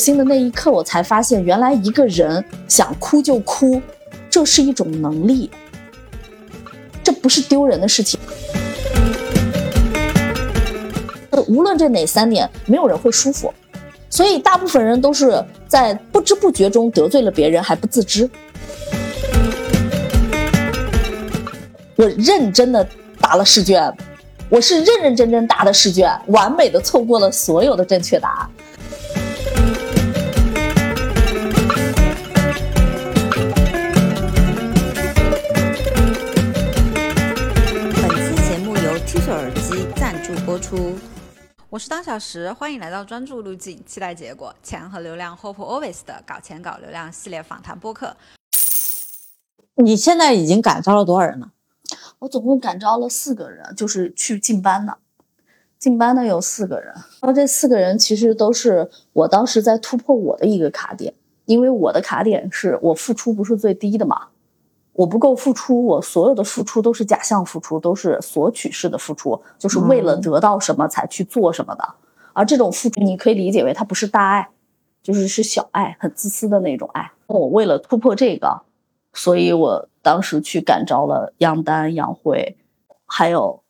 心的那一刻，我才发现，原来一个人想哭就哭，这是一种能力，这不是丢人的事情。无论这哪三点，没有人会舒服，所以大部分人都是在不知不觉中得罪了别人还不自知。我认真的答了试卷，我是认认真真答的试卷，完美的错过了所有的正确答案。出。我是当小时，欢迎来到专注路径，期待结果，钱和流量 Hope Always 的搞钱搞流量系列访谈播客。你现在已经感召了多少人了？我总共感召了四个人，就是去进班的，进班的有四个人。然后这四个人其实都是我当时在突破我的一个卡点，因为我的卡点是我付出不是最低的嘛，我不够付出，我所有的付出都是假象付出，都是索取式的付出，就是为了得到什么才去做什么的。而这种付出，你可以理解为它不是大爱，就是是小爱，很自私的那种爱。我为了突破这个，所以我当时去感召了杨丹、杨慧，还有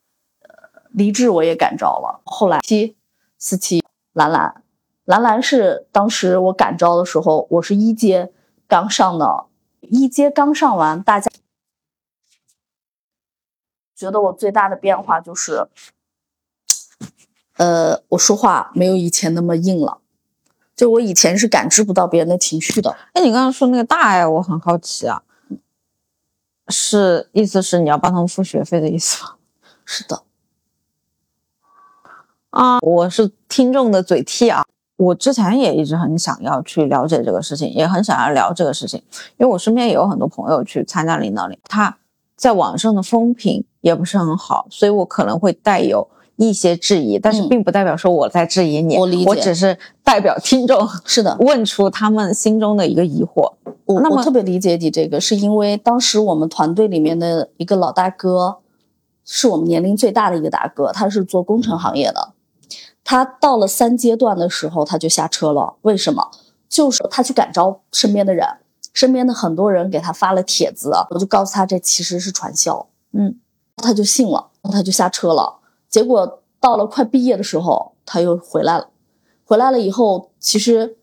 呃黎智，我也感召了。后来七四七兰兰，兰兰是当时我感召的时候，我是一阶刚上的，一阶刚上完，大家觉得我最大的变化就是，呃，我说话没有以前那么硬了。就我以前是感知不到别人的情绪的，哎，你刚刚说那个大爱，我很好奇啊，是意思是你要帮他们付学费的意思吗？是的，啊，我是听众的嘴替啊。我之前也一直很想要去了解这个事情，也很想要聊这个事情，因为我身边也有很多朋友去参加领导力，他在网上的风评也不是很好，所以我可能会带有一些质疑，但是嗯并不代表说我在质疑你，我理解我只是代表听众 是的，问出他们心中的一个疑惑。我那么我特别理解你这个，是因为当时我们团队里面的一个老大哥，是我们年龄最大的一个大哥，他是做工程行业的。他到了三阶段的时候，他就下车了。为什么？就是他去感召身边的人，身边的很多人给他发了帖子，我就告诉他这其实是传销，嗯，他就信了，他就下车了。结果到了快毕业的时候，他又回来了。回来了以后，其实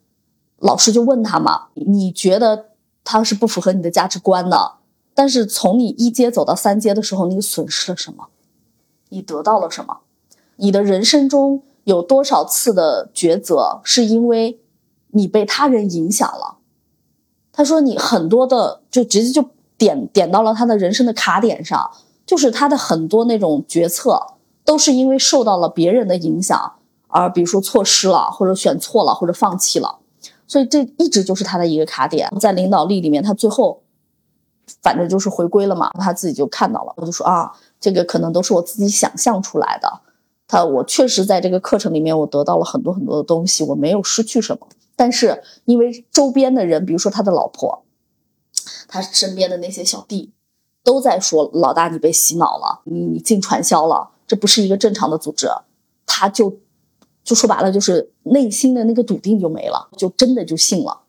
老师就问他嘛：“你觉得他是不符合你的价值观的？但是从你一阶走到三阶的时候，你损失了什么？你得到了什么？你的人生中有多少次的抉择是因为你被他人影响了？”他说：“你很多的就直接就点点到了他的人生的卡点上，就是他的很多那种决策都是因为受到了别人的影响，而比如说错失了，或者选错了，或者放弃了。所以这一直就是他的一个卡点。在领导力里面，他最后反正就是回归了嘛，他自己就看到了，我就说啊，这个可能都是我自己想象出来的。他我确实在这个课程里面，我得到了很多很多的东西，我没有失去什么。但是因为周边的人，比如说他的老婆，他身边的那些小弟，都在说老大你被洗脑了，你你进传销了，这不是一个正常的组织。他就就说白了，就是内心的那个笃定就没了，就真的就信了。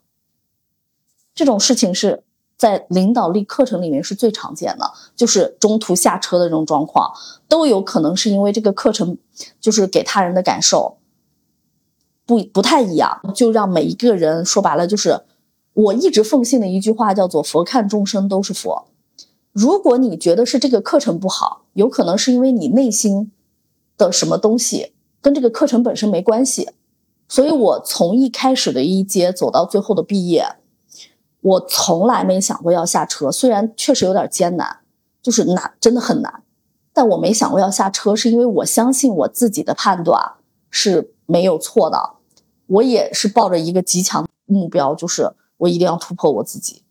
这种事情是在领导力课程里面是最常见的，就是中途下车的这种状况，都有可能是因为这个课程就是给他人的感受不不太一样，就让每一个人说白了就是我一直奉信的一句话叫做“佛看众生都是佛”。如果你觉得是这个课程不好，有可能是因为你内心的什么东西跟这个课程本身没关系。所以我从一开始的一阶走到最后的毕业，我从来没想过要下车。虽然确实有点艰难，就是难，真的很难，但我没想过要下车，是因为我相信我自己的判断是没有错的。我也是抱着一个极强的目标，就是我一定要突破我自己。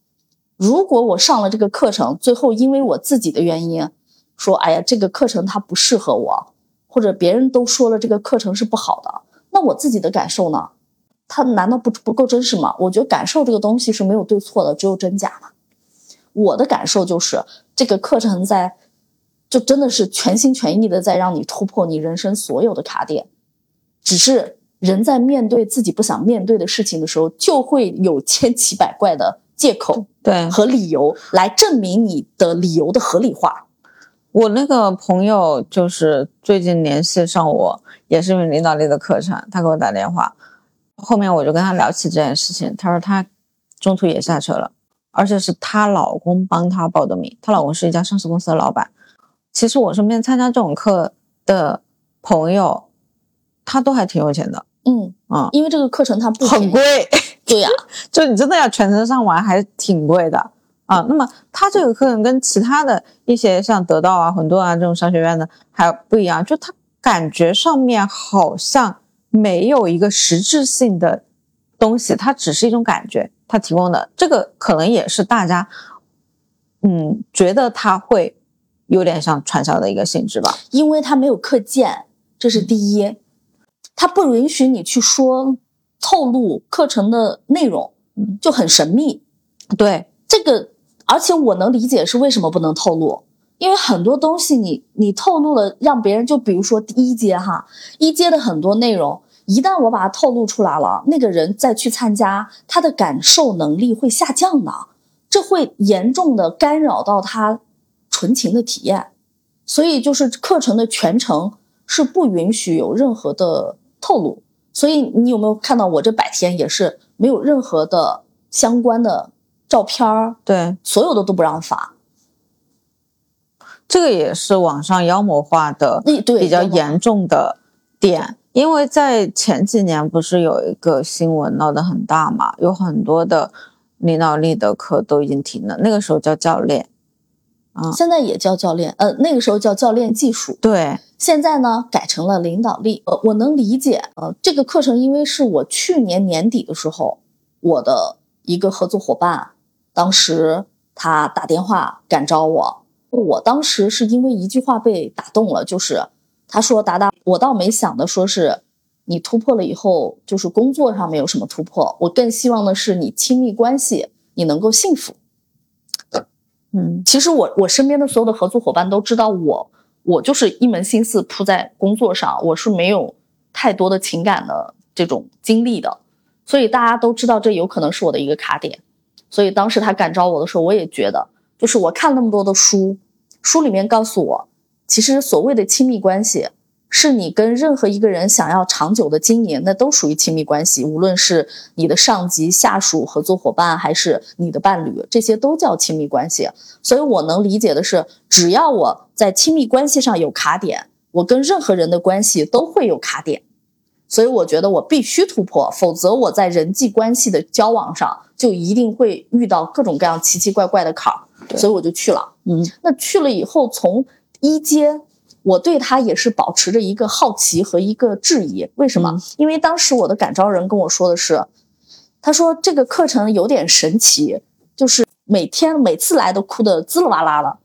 如果我上了这个课程，最后因为我自己的原因，说哎呀这个课程它不适合我，或者别人都说了这个课程是不好的，那我自己的感受呢？它难道不不够真实吗？我觉得感受这个东西是没有对错的，只有真假嘛。我的感受就是这个课程在，就真的是全心全意的在让你突破你人生所有的卡点，只是人在面对自己不想面对的事情的时候，就会有千奇百怪的借口对和理由来证明你的理由的合理化。我那个朋友就是最近联系上我，也是因为领导力的课程，他给我打电话，后面我就跟他聊起这件事情，他说他中途也下车了，而且是她老公帮她报的名，她老公是一家上市公司的老板。其实我身边参加这种课的朋友，他都还挺有钱的，嗯嗯因为这个课程它不，很贵，对呀、就你真的要全程上完，还挺贵的啊。那么他这个课程跟其他的一些像得到啊、混沌啊这种商学院的还不一样，就他感觉上面好像没有一个实质性的东西，它只是一种感觉，它提供的这个可能也是大家嗯觉得它会有点像传销的一个性质吧。因为它没有课件，这是第一，它不允许你去说透露课程的内容，就很神秘。对，这个，而且我能理解是为什么不能透露，因为很多东西你你透露了，让别人就比如说第一阶哈，一阶的很多内容，一旦我把它透露出来了，那个人再去参加，他的感受能力会下降的，这会严重的干扰到他纯情的体验，所以就是课程的全程是不允许有任何的透露。所以你有没有看到我这百天也是没有任何的相关的照片儿，对，所有的都不让发。这个也是网上妖魔化的比较严重的点，因为在前几年不是有一个新闻闹得很大嘛，有很多的领导力的课都已经停了，那个时候叫教练，啊。现在也叫教练，呃，那个时候叫教练技术，对，现在呢改成了领导力。呃，我能理解，呃，这个课程因为是我去年年底的时候，我的一个合作伙伴，当时他打电话感召我，我当时是因为一句话被打动了，就是他说：“达达，我倒没想的说是你突破了以后，就是工作上没有什么突破，我更希望的是你亲密关系你能够幸福。”嗯，其实我我身边的所有的合作伙伴都知道我，我就是一门心思扑在工作上，我是没有太多的情感的这种经历的，所以大家都知道这有可能是我的一个卡点。所以当时他感召我的时候，我也觉得，就是我看那么多的书，书里面告诉我，其实所谓的亲密关系，是你跟任何一个人想要长久的经营，那都属于亲密关系，无论是你的上级、下属、合作伙伴，还是你的伴侣，这些都叫亲密关系。所以我能理解的是，只要我在亲密关系上有卡点，我跟任何人的关系都会有卡点。所以我觉得我必须突破，否则我在人际关系的交往上就一定会遇到各种各样奇奇怪怪的坎儿。所以我就去了。嗯，那去了以后，从一阶，我对他也是保持着一个好奇和一个质疑。为什么？嗯因为当时我的感召人跟我说的是，他说这个课程有点神奇，就是每天每次来都哭得滋啦哇啦的。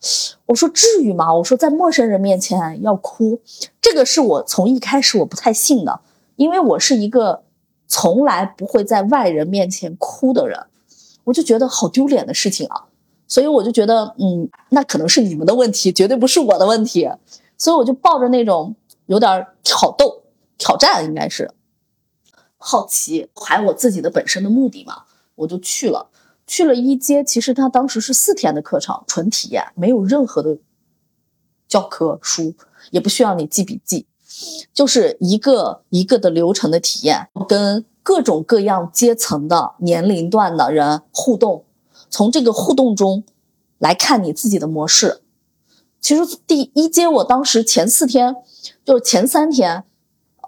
我说至于吗？我说在陌生人面前要哭，这个是我从一开始我不太信的，因为我是一个从来不会在外人面前哭的人，我就觉得好丢脸的事情啊。所以我就觉得，嗯，那可能是你们的问题，绝对不是我的问题。所以我就抱着那种有点挑逗、挑战，应该是好奇，还有我自己的本身的目的嘛，我就去了。去了一阶，其实他当时是四天的课程，纯体验，没有任何的教科书，也不需要你记笔记，就是一个一个的流程的体验，跟各种各样阶层的年龄段的人互动。从这个互动中来看你自己的模式。其实第一阶，我当时前四天，就是前三天，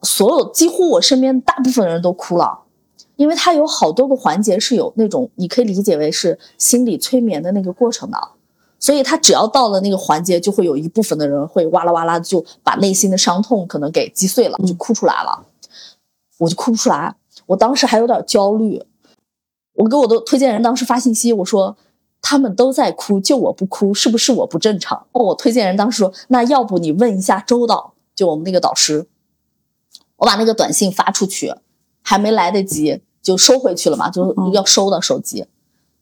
所有几乎我身边大部分人都哭了，因为他有好多个环节是有那种你可以理解为是心理催眠的那个过程的，所以他只要到了那个环节，就会有一部分的人会哇啦哇啦就把内心的伤痛可能给击碎了，就哭出来了，我就哭不出来，我当时还有点焦虑。我给我的推荐人当时发信息，我说他们都在哭，就我不哭，是不是我不正常？哦，我推荐人当时说，那要不你问一下周导，就我们那个导师。我把那个短信发出去，还没来得及就收回去了嘛，就要收的手机。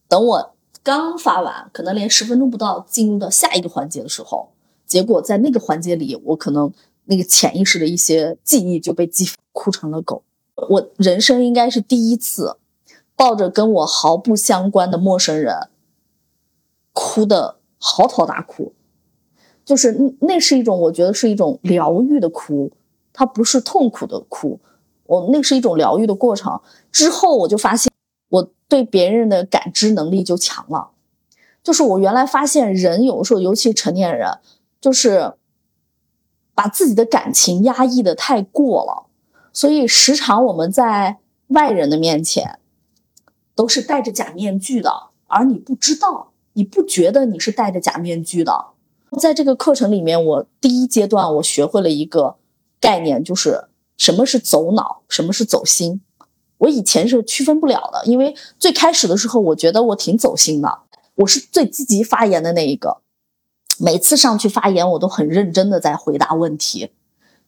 等我刚发完，可能连十分钟不到，进入到下一个环节的时候，结果在那个环节里，我可能那个潜意识的一些记忆就被激哭成了狗。我人生应该是第一次抱着跟我毫不相关的陌生人哭的嚎啕大哭，就是那是一种我觉得是一种疗愈的哭，它不是痛苦的哭，我那是一种疗愈的过程。之后我就发现我对别人的感知能力就强了，就是我原来发现人有时候，尤其成年人，就是把自己的感情压抑的太过了。所以时常我们在外人的面前都是戴着假面具的，而你不知道，你不觉得你是戴着假面具的。在这个课程里面，我第一阶段我学会了一个概念，就是什么是走脑，什么是走心。我以前是区分不了的，因为最开始的时候，我觉得我挺走心的，我是最积极发言的那一个，每次上去发言，我都很认真的在回答问题。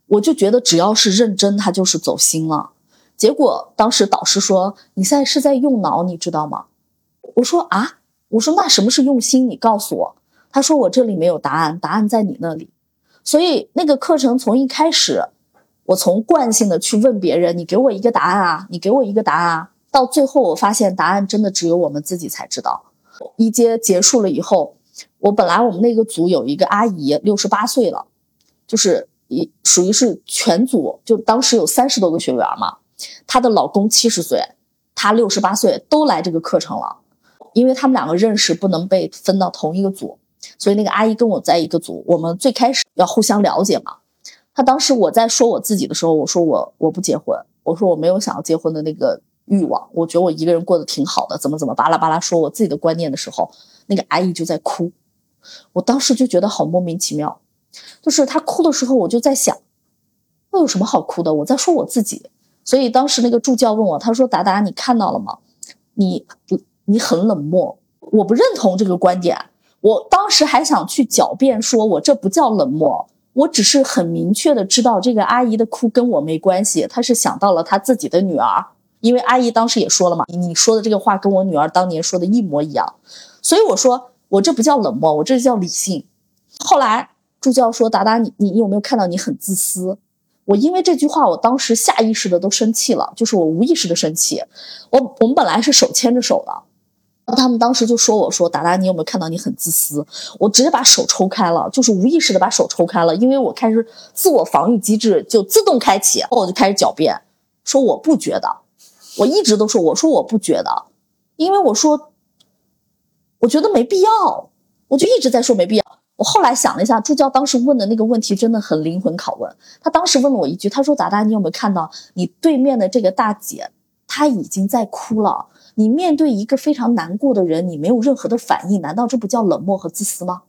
我就觉得只要是认真，他就是走心了。结果当时导师说：“你现在是在用脑，你知道吗？”我说：“啊，我说那什么是用心？你告诉我。”他说：“我这里没有答案，答案在你那里。”所以那个课程从一开始，我从惯性的去问别人：“你给我一个答案啊，你给我一个答案啊。”到最后我发现答案真的只有我们自己才知道。一阶结束了以后，我本来我们那个组有一个阿姨，六十八岁了，就是。一属于是全组，就当时有三十多个学员嘛，她的老公七十岁，她六十八岁，都来这个课程了。因为他们两个认识，不能被分到同一个组，所以那个阿姨跟我在一个组。我们最开始要互相了解嘛。她当时我在说我自己的时候，我说我我不结婚，我说我没有想要结婚的那个欲望，我觉得我一个人过得挺好的，怎么怎么巴拉巴拉说我自己的观念的时候，那个阿姨就在哭。我当时就觉得好莫名其妙。就是她哭的时候，我就在想，那有什么好哭的？我在说我自己。所以当时那个助教问我，他说：“达达，你看到了吗？你你很冷漠，我不认同这个观点。我当时还想去狡辩，说我这不叫冷漠，我只是很明确的知道这个阿姨的哭跟我没关系，她是想到了她自己的女儿，因为阿姨当时也说了嘛，你说的这个话跟我女儿当年说的一模一样。所以我说我这不叫冷漠，我这叫理性。后来。助教说：“达达，你你有没有看到你很自私？我因为这句话，我当时下意识的都生气了，就是我无意识的生气。我我们本来是手牵着手的，他们当时就说我说达达，你有没有看到你很自私？我直接把手抽开了，就是无意识的把手抽开了，因为我开始自我防御机制就自动开启，我就开始狡辩，说我不觉得，我一直都说我说我不觉得，因为我说我觉得没必要，我就一直在说没必要。”我后来想了一下，助教当时问的那个问题真的很灵魂拷问。他当时问了我一句，他说：“达达，你有没有看到你对面的这个大姐，她已经在哭了？你面对一个非常难过的人，你没有任何的反应，难道这不叫冷漠和自私吗？”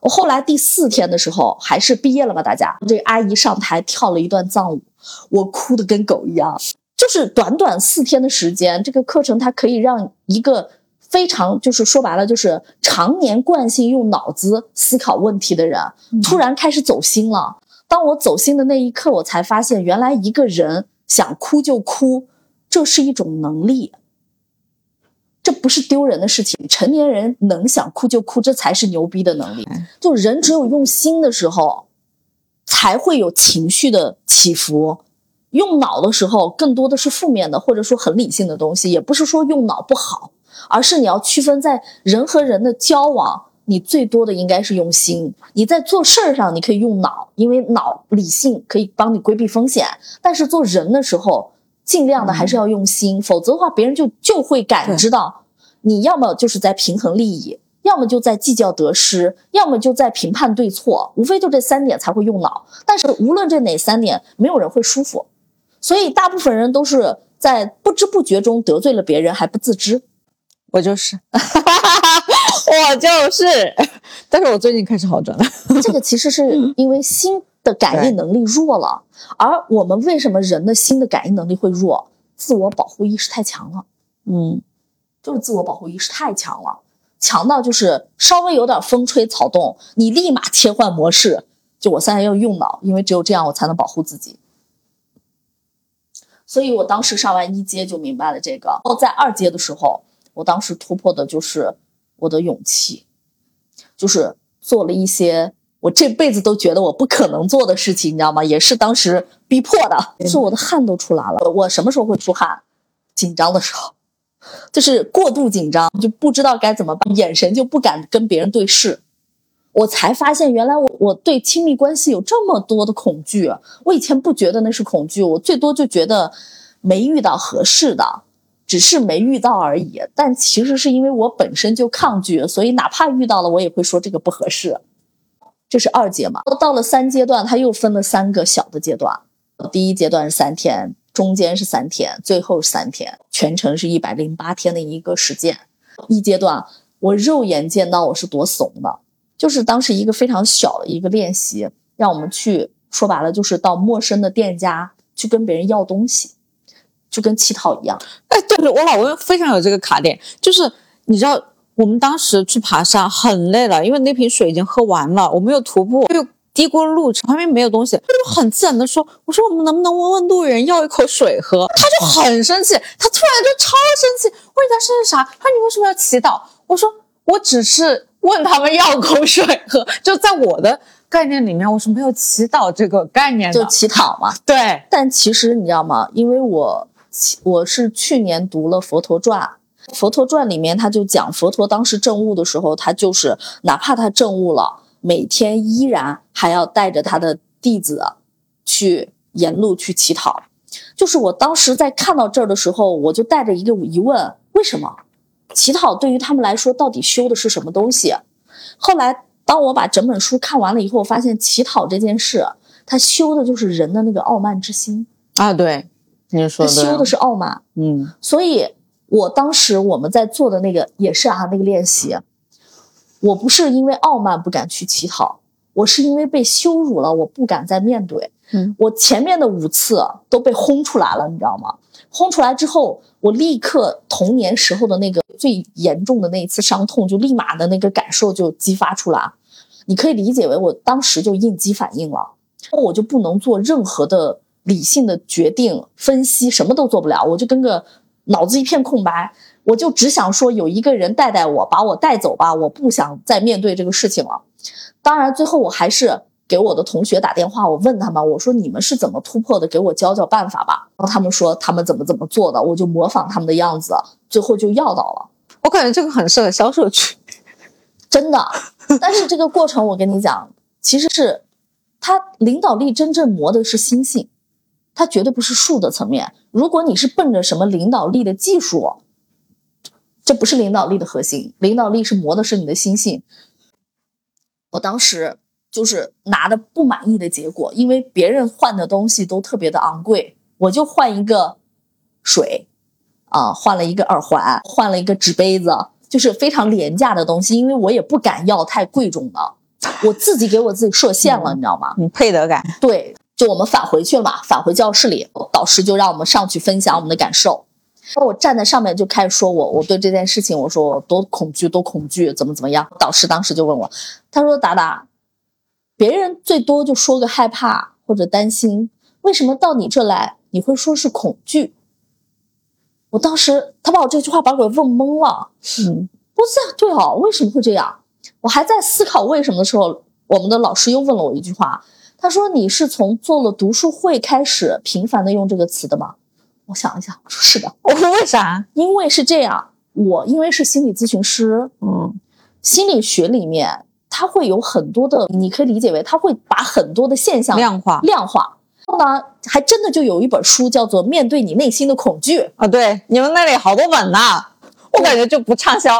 我后来第四天的时候，还是毕业了吧？大家，这个阿姨上台跳了一段藏舞，我哭的跟狗一样。就是短短四天的时间，这个课程它可以让一个。非常就是说白了，就是常年惯性用脑子思考问题的人，突然开始走心了。当我走心的那一刻，我才发现，原来一个人想哭就哭，这是一种能力，这不是丢人的事情。成年人能想哭就哭，这才是牛逼的能力。就人只有用心的时候，才会有情绪的起伏。用脑的时候，更多的是负面的，或者说很理性的东西。也不是说用脑不好。而是你要区分在人和人的交往，你最多的应该是用心；你在做事儿上，你可以用脑，因为脑理性可以帮你规避风险。但是做人的时候，尽量的还是要用心，否则的话，别人就就会感知到，你要么就是在平衡利益，要么就在计较得失，要么就在评判对错，无非就这三点才会用脑。但是无论这哪三点，没有人会舒服，所以大部分人都是在不知不觉中得罪了别人还不自知。我就是，我就是，但是我最近开始好转了。这个其实是因为心的感应能力弱了，而我们为什么人的心的感应能力会弱？自我保护意识太强了。嗯，就是自我保护意识太强了，强到就是稍微有点风吹草动，你立马切换模式。就我现在要用脑，因为只有这样我才能保护自己。所以我当时上完一阶就明白了这个。然后在二阶的时候。我当时突破的就是我的勇气，就是做了一些我我这辈子都觉得我不可能做的事情，你知道吗？也是当时逼迫的，是我的汗都出来了。我什么时候会出汗？紧张的时候，就是过度紧张，就不知道该怎么办，眼神就不敢跟别人对视。我才发现，原来我我对亲密关系有这么多的恐惧。我以前不觉得那是恐惧，我最多就觉得没遇到合适的，只是没遇到而已。但其实是因为我本身就抗拒，所以哪怕遇到了，我也会说这个不合适。这是二阶嘛？到了三阶段，它又分了三个小的阶段。第一阶段是三天，中间是三天，最后是三天，全程是一百零八天的一个实践。一阶段，我肉眼见到我是多怂的。就是当时一个非常小的一个练习，让我们去说白了，就是到陌生的店家去跟别人要东西，就跟乞讨一样。哎，对我老公非常有这个卡点，就是你知道，我们当时去爬山很累了，因为那瓶水已经喝完了，我们又徒步又低估路程，旁边没有东西，他就很自然的说：“我说我们能不能问问路人要一口水喝？”他就很生气，他突然就超生气，问他是啥？他说你为什么要祈祷？我说我只是。问他们要口水喝，就在我的概念里面，我是没有祈祷这个概念的，就乞讨嘛。对，但其实你知道吗？因为我我是去年读了《佛陀传》，《佛陀传》里面他就讲佛陀当时证悟的时候，他就是哪怕他证悟了，每天依然还要带着他的弟子去沿路去乞讨。就是我当时在看到这儿的时候，我就带着一个疑问：为什么？乞讨对于他们来说，到底修的是什么东西？后来，当我把整本书看完了以后，发现乞讨这件事，他修的就是人的那个傲慢之心啊。对，你说的，他修的是傲慢。嗯，所以我当时我们在做的那个也是啊，那个练习，我不是因为傲慢不敢去乞讨，我是因为被羞辱了，我不敢再面对。嗯，我前面的五次都被轰出来了，你知道吗？轰出来之后，我立刻童年时候的那个最严重的那一次伤痛，就立马的那个感受就激发出来。你可以理解为我当时就应激反应了，我就不能做任何的理性的决定、分析，什么都做不了，我就跟个脑子一片空白，我就只想说有一个人带带我，把我带走吧，我不想再面对这个事情了。当然，最后我还是。给我的同学打电话，我问他们，我说你们是怎么突破的？给我教教办法吧。然后他们说他们怎么怎么做的，我就模仿他们的样子，最后就要到了。我感觉这个很适合销售去，真的。但是这个过程我跟你讲，其实是他领导力真正磨的是心性，他绝对不是术的层面。如果你是奔着什么领导力的技术，这不是领导力的核心，领导力是磨的是你的心性。我当时。就是拿的不满意的结果，因为别人换的东西都特别的昂贵，我就换一个水，啊，换了一个耳环，换了一个纸杯子，就是非常廉价的东西，因为我也不敢要太贵重的，我自己给我自己设限了，你知道吗？你配得感。对，就我们返回去了嘛，返回教室里，导师就让我们上去分享我们的感受，我站在上面就开始说我我对这件事情，我说我多恐惧，多恐惧，怎么怎么样？导师当时就问我，他说达达。别人最多就说个害怕或者担心，为什么到你这来你会说是恐惧？我当时他把我这句话把我问懵了。嗯，不是对哦，为什么会这样？我还在思考为什么的时候，我们的老师又问了我一句话，他说：“你是从做了读书会开始频繁的用这个词的吗？”我想一下，我说是的。我说为啥？因为是这样，我因为是心理咨询师，嗯，心理学里面。它会有很多的，你可以理解为它会把很多的现象量化。量化，然后呢，还真的就有一本书叫做《面对你内心的恐惧》啊。对，你们那里好多本呢，我感觉就不畅销，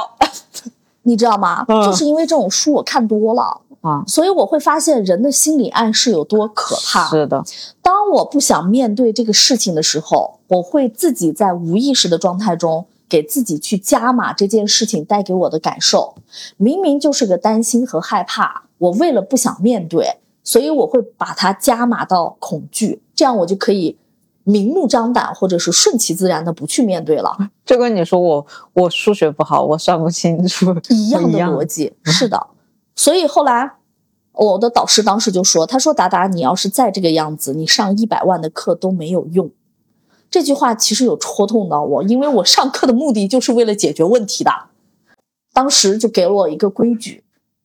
你知道吗？就是因为这种书我看多了啊，所以我会发现人的心理暗示有多可怕。是的，当我不想面对这个事情的时候，我会自己在无意识的状态中。给自己去加码这件事情带给我的感受，明明就是个担心和害怕，我为了不想面对，所以我会把它加码到恐惧，这样我就可以明目张胆或者是顺其自然的不去面对了。就跟你说我我数学不好，我算不清楚一样的 逻辑，是的。所以后来我的导师当时就说：“他说达达，你要是再这个样子，你上一百万的课都没有用。”这句话其实有戳痛到我，因为我上课的目的就是为了解决问题的。当时就给了我一个规矩，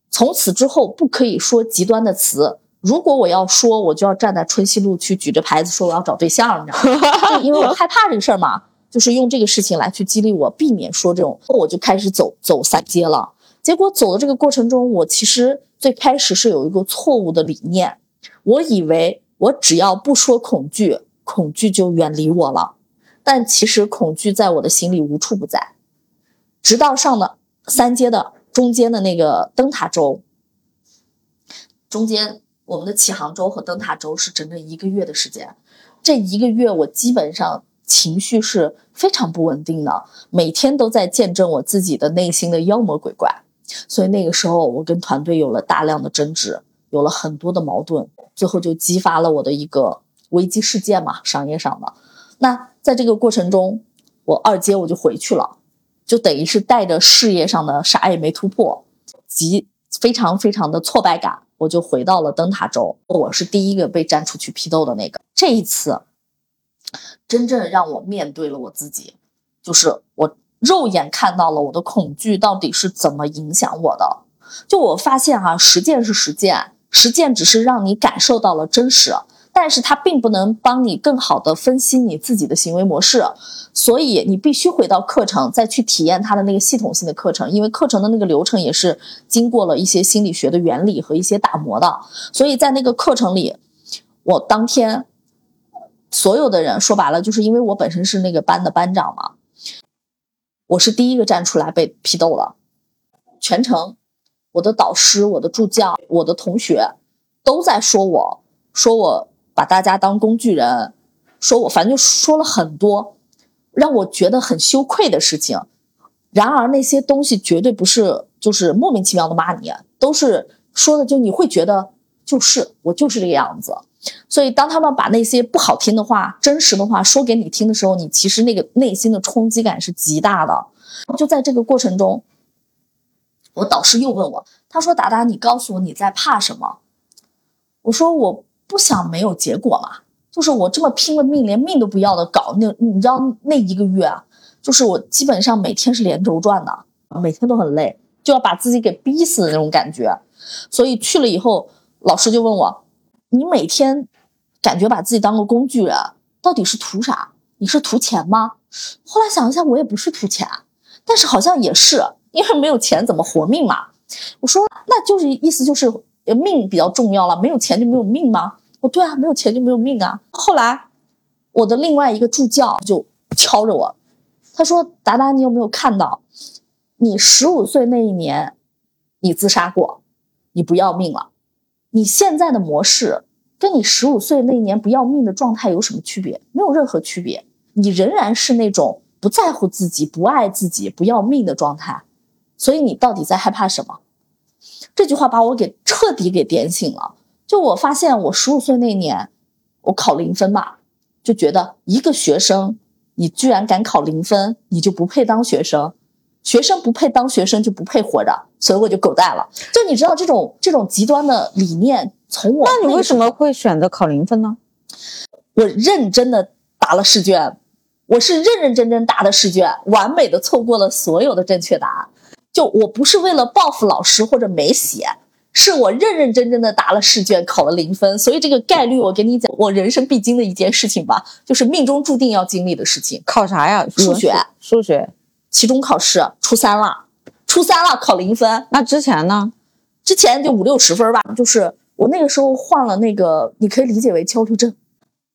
从此之后不可以说极端的词。如果我要说，我就要站在春熙路去举着牌子说我要找对象，你知道吗？就因为我害怕这个事儿嘛，就是用这个事情来去激励我，避免说这种。我就开始走走散街了。结果走的这个过程中，我其实最开始是有一个错误的理念，我以为我只要不说恐惧，恐惧就远离我了。但其实恐惧在我的心里无处不在。直到上了三阶的中间的那个灯塔周，中间我们的启航周和灯塔周是整整一个月的时间。这一个月我基本上情绪是非常不稳定的，每天都在见证我自己的内心的妖魔鬼怪。所以那个时候我跟团队有了大量的争执，有了很多的矛盾，最后就激发了我的一个危机事件嘛，商业上的。那在这个过程中，我二阶我就回去了。就等于是带着事业上的啥也没突破，极非常非常的挫败感，我就回到了灯塔州。我是第一个被站出去批斗的那个。这一次，真正让我面对了我自己，就是我肉眼看到了我的恐惧到底是怎么影响我的。就我发现哈，实践是实践，实践只是让你感受到了真实。但是它并不能帮你更好的分析你自己的行为模式，所以你必须回到课程再去体验它的那个系统性的课程，因为课程的那个流程也是经过了一些心理学的原理和一些打磨的。所以在那个课程里，我当天所有的人说白了，就是因为我本身是那个班的班长嘛，我是第一个站出来被批斗了，全程我的导师、我的助教、我的同学都在说我，说我。把大家当工具人，说我反正就说了很多让我觉得很羞愧的事情。然而那些东西绝对不是就是莫名其妙的骂你，都是说的就你会觉得就是我就是这个样子。所以当他们把那些不好听的话、真实的话说给你听的时候，你其实那个内心的冲击感是极大的。就在这个过程中，我导师又问我，他说：“达达，你告诉我你在怕什么？”我说：“我。”不想没有结果嘛？就是我这么拼了命，连命都不要的搞那，你知道那一个月啊，就是我基本上每天是连轴转的，每天都很累，就要把自己给逼死的那种感觉。所以去了以后，老师就问我：“你每天感觉把自己当个工具人，到底是图啥？你是图钱吗？”后来想一下，我也不是图钱，但是好像也是，因为没有钱怎么活命嘛。我说，那就是意思就是命比较重要了，没有钱就没有命吗？哦，对啊，没有钱就没有命啊。后来，我的另外一个助教就敲着我，他说：“达达，你有没有看到，你十五岁那一年，你自杀过，你不要命了。你现在的模式跟你十五岁那年不要命的状态有什么区别？没有任何区别。你仍然是那种不在乎自己、不爱自己、不要命的状态。所以你到底在害怕什么？”这句话把我给彻底给点醒了。就我发现，我十五岁那年，我考零分嘛，就觉得一个学生，你居然敢考零分，你就不配当学生，学生不配当学生就不配活着，所以我就狗带了。就你知道这种这种极端的理念，从我那你为什么会选择考零分呢？我认真的答了试卷，我是认认真真答的试卷，完美的错过了所有的正确答案。就我不是为了报复老师或者没写。是我认认真真的答了试卷，考了零分，所以这个概率，我跟你讲，我人生必经的一件事情吧，就是命中注定要经历的事情。考啥呀？数学，数学，期中考试，初三了，初三了，考零分。那之前呢？之前就五六十分吧。就是我那个时候患了那个，你可以理解为焦虑症。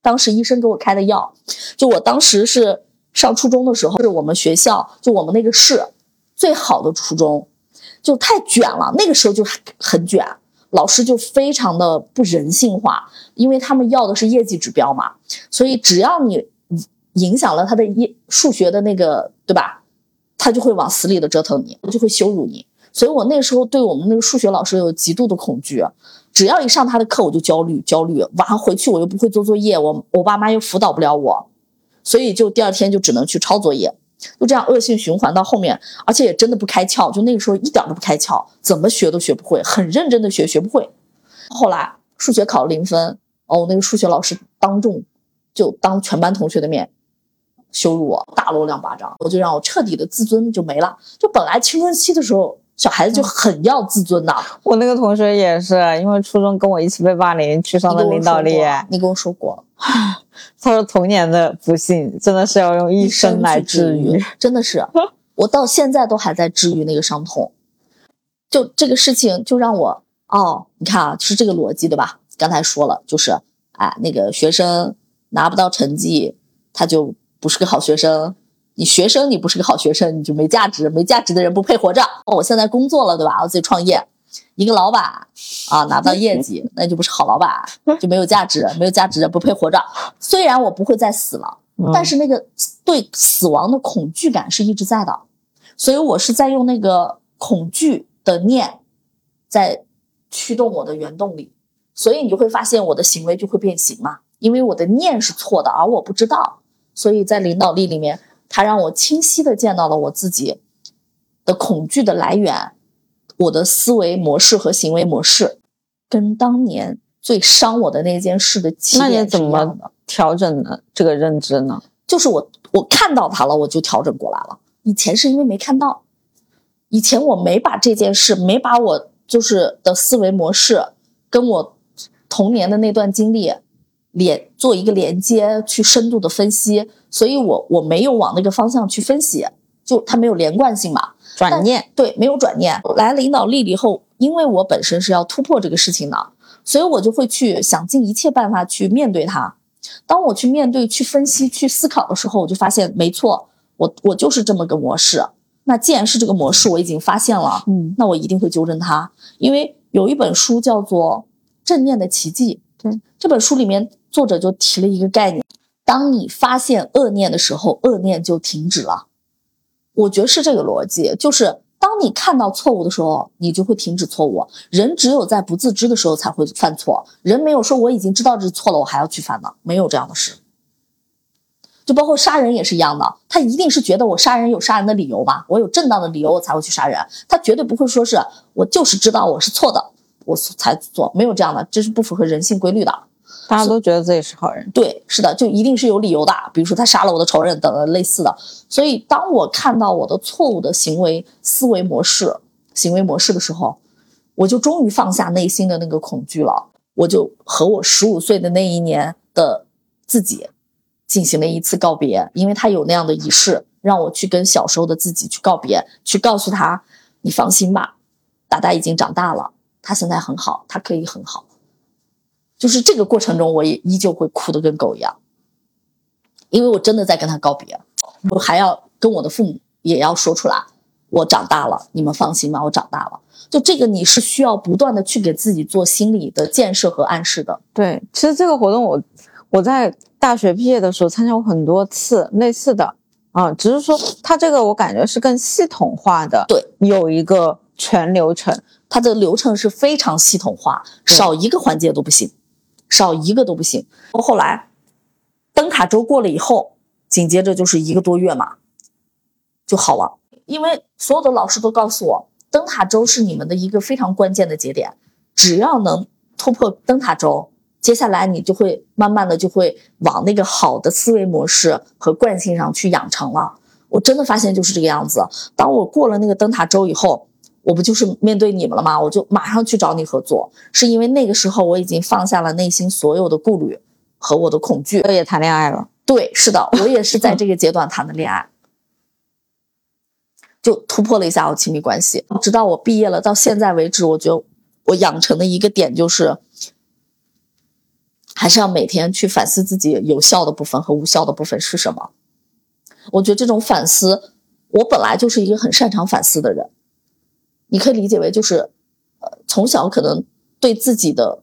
当时医生给我开的药，就我当时是上初中的时候，是我们学校，就我们那个市最好的初中。就太卷了，那个时候就很卷，老师就非常的不人性化，因为他们要的是业绩指标嘛，所以只要你影响了他的业数学的那个，对吧？他就会往死里的折腾你，就会羞辱你。所以我那时候对我们那个数学老师有极度的恐惧，只要一上他的课我就焦虑焦虑，晚上回去我又不会做作业，我我爸妈又辅导不了我，所以就第二天就只能去抄作业。就这样恶性循环到后面，而且也真的不开窍。就那个时候一点都不开窍，怎么学都学不会，很认真的学学不会。后来数学考了零分，哦，那个数学老师当众就当全班同学的面羞辱我，打了我两巴掌，我就让我彻底的自尊就没了。就本来青春期的时候小孩子就很要自尊的。我那个同学也是，因为初中跟我一起被霸凌，去上了领导力。你跟我说过，他说童年的不幸真的是要用一生来治愈，真的是，我到现在都还在治愈那个伤痛。就这个事情，就让我哦，你看啊，是这个逻辑对吧？刚才说了，就是哎，那个学生拿不到成绩，他就不是个好学生。你学生，你不是个好学生，你就没价值。没价值的人不配活着。我现在工作了，对吧？我自己创业，一个老板啊，拿不到业绩，那就不是好老板，就没有价值。没有价值的不配活着。虽然我不会再死了，但是那个对死亡的恐惧感是一直在的。所以我是在用那个恐惧的念，在驱动我的原动力。所以你就会发现我的行为就会变形嘛，因为我的念是错的，而我不知道。所以在领导力里面。它让我清晰的见到了我自己的恐惧的来源，我的思维模式和行为模式，跟当年最伤我的那件事的起点是一样的。调整的这个认知呢？就是我我看到它了，我就调整过来了。以前是因为没看到，以前我没把这件事，没把我就是的思维模式跟我童年的那段经历。连做一个连接，去深度的分析，所以我我没有往那个方向去分析，就它没有连贯性嘛。转念对，没有转念。来领导力了以后，因为我本身是要突破这个事情的，所以我就会去想尽一切办法去面对它。当我去面对、去分析、去思考的时候，我就发现没错，我我就是这么个模式。那既然是这个模式，我已经发现了，嗯，那我一定会纠正它。因为有一本书叫做《正念的奇迹》，对这本书里面。作者就提了一个概念：当你发现恶念的时候，恶念就停止了。我觉得是这个逻辑，就是当你看到错误的时候，你就会停止错误。人只有在不自知的时候才会犯错，人没有说我已经知道这是错了，我还要去犯的，没有这样的事。就包括杀人也是一样的，他一定是觉得我杀人有杀人的理由吧，我有正当的理由我才会去杀人，他绝对不会说是我就是知道我是错的，我才做，没有这样的，这是不符合人性规律的。大家都觉得自己是好人，对，是的，就一定是有理由的。比如说他杀了我的仇人等等类似的。所以当我看到我的错误的行为思维模式、行为模式的时候，我就终于放下内心的那个恐惧了。我就和我十五岁的那一年的自己进行了一次告别，因为他有那样的仪式，让我去跟小时候的自己去告别，去告诉他：“你放心吧，达达已经长大了，他现在很好，他可以很好。”就是这个过程中，我也依旧会哭得跟狗一样，因为我真的在跟他告别，我还要跟我的父母也要说出来，我长大了，你们放心吧，我长大了。就这个，你是需要不断的去给自己做心理的建设和暗示的。对，其实这个活动我我在大学毕业的时候参加过很多次类似的啊，只是说它这个我感觉是更系统化的，对，有一个全流程，它的流程是非常系统化，少一个环节都不行。少一个都不行。后来，灯塔周过了以后，紧接着就是一个多月嘛，就好了。因为所有的老师都告诉我，灯塔周是你们的一个非常关键的节点，只要能突破灯塔周，接下来你就会慢慢的就会往那个好的思维模式和惯性上去养成了。我真的发现就是这个样子。当我过了那个灯塔周以后。我不就是面对你们了吗？我就马上去找你合作，是因为那个时候我已经放下了内心所有的顾虑和我的恐惧，我也谈恋爱了。对，是的，我也是在这个阶段谈的恋爱，就突破了一下我亲密关系。直到我毕业了，到现在为止，我觉得我养成的一个点就是，还是要每天去反思自己有效的部分和无效的部分是什么。我觉得这种反思，我本来就是一个很擅长反思的人。你可以理解为就是，呃，从小可能对自己的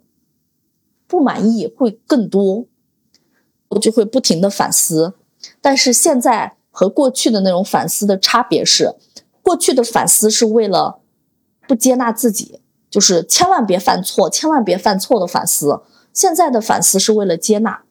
不满意会更多，我就会不停的反思。但是现在和过去的那种反思的差别是，过去的反思是为了不接纳自己，就是千万别犯错，千万别犯错的反思。现在的反思是为了接纳，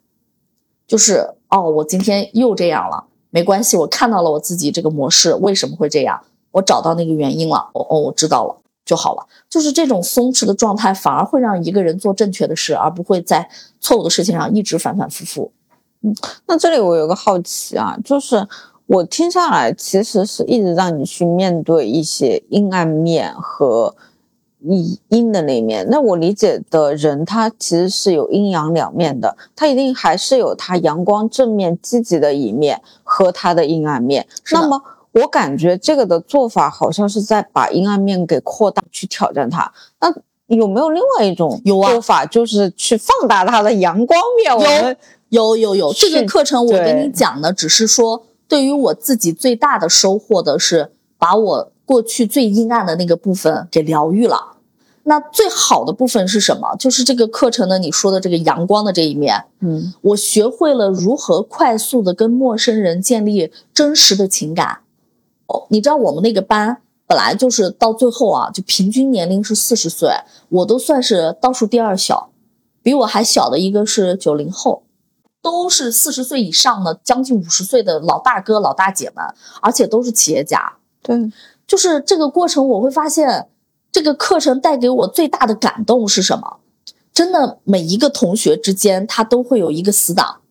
就是哦，我今天又这样了，没关系，我看到了我自己这个模式为什么会这样。我找到那个原因了，哦哦，我知道了就好了。就是这种松弛的状态，反而会让一个人做正确的事，而不会在错误的事情上一直反反复复。嗯，那这里我有个好奇啊，就是我听下来，其实是一直让你去面对一些阴暗面和阴阴的那一面。那我理解的人，他其实是有阴阳两面的，他一定还是有他阳光正面积极的一面和他的阴暗面。那么我感觉这个的做法好像是在把阴暗面给扩大，去挑战它。那有没有另外一种做法，就是去放大它的阳光面？我们有有有，这个课程我跟你讲的只是说，对于我自己最大的收获的是，把我过去最阴暗的那个部分给疗愈了。那最好的部分是什么？就是这个课程呢，你说的这个阳光的这一面，嗯我学会了如何快速的跟陌生人建立真实的情感。哦，你知道我们那个班本来就是到最后啊，就平均年龄是四十岁，我都算是倒数第二小，比我还小的一个是九零后，都是四十岁以上的，将近五十岁的老大哥老大姐们，而且都是企业家。对，就是这个过程，我会发现这个课程带给我最大的感动是什么？真的，每一个同学之间，他都会有一个死党。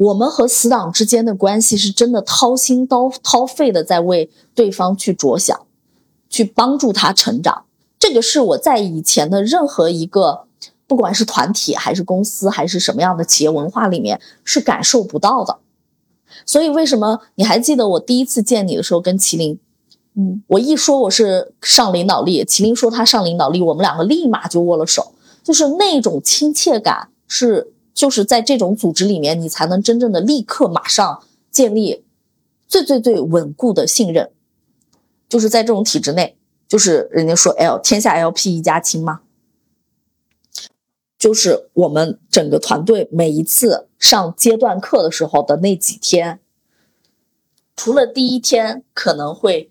我们和死党之间的关系是真的掏心掏掏肺的在为对方去着想，去帮助他成长。这个是我在以前的任何一个，不管是团体还是公司还是什么样的企业文化里面是感受不到的。所以为什么你还记得我第一次见你的时候跟麒麟？嗯，我一说我是上领导力，麒麟说他上领导力，我们两个立马就握了手，就是那种亲切感是，就是在这种组织里面，你才能真正的立刻马上建立最最最稳固的信任，就是在这种体制内，就是人家说 L 天下 LP 一家亲嘛，就是我们整个团队每一次上阶段课的时候的那几天，除了第一天可能会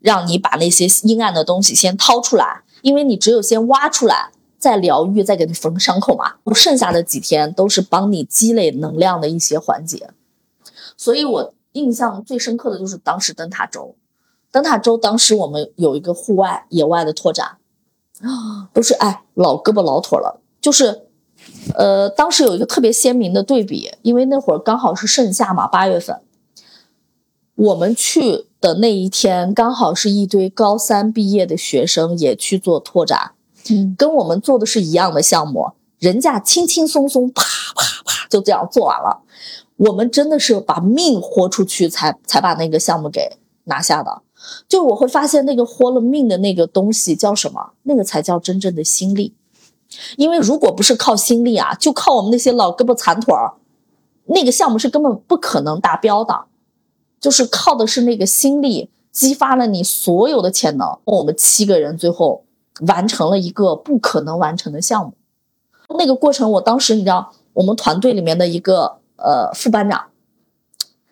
让你把那些阴暗的东西先掏出来，因为你只有先挖出来，再疗愈，再给你缝伤口嘛。剩下的几天都是帮你积累能量的一些环节。所以我印象最深刻的就是当时灯塔周，灯塔周当时我们有一个户外野外的拓展，都是哎老胳膊老腿了，就是。呃，当时有一个特别鲜明的对比，因为那会儿刚好是盛夏嘛，八月份，我们去的那一天刚好是一堆高三毕业的学生也去做拓展，跟我们做的是一样的项目，人家轻轻松松啪啪啪就这样做完了，我们真的是把命豁出去才才把那个项目给拿下的。就我会发现那个豁了命的那个东西叫什么？那个才叫真正的心力。因为如果不是靠心力啊，就靠我们那些老胳膊残腿儿，那个项目是根本不可能达标的。就是靠的是那个心力，激发了你所有的潜能。我们七个人最后完成了一个不可能完成的项目。那个过程，我当时你知道，我们团队里面的一个呃副班长，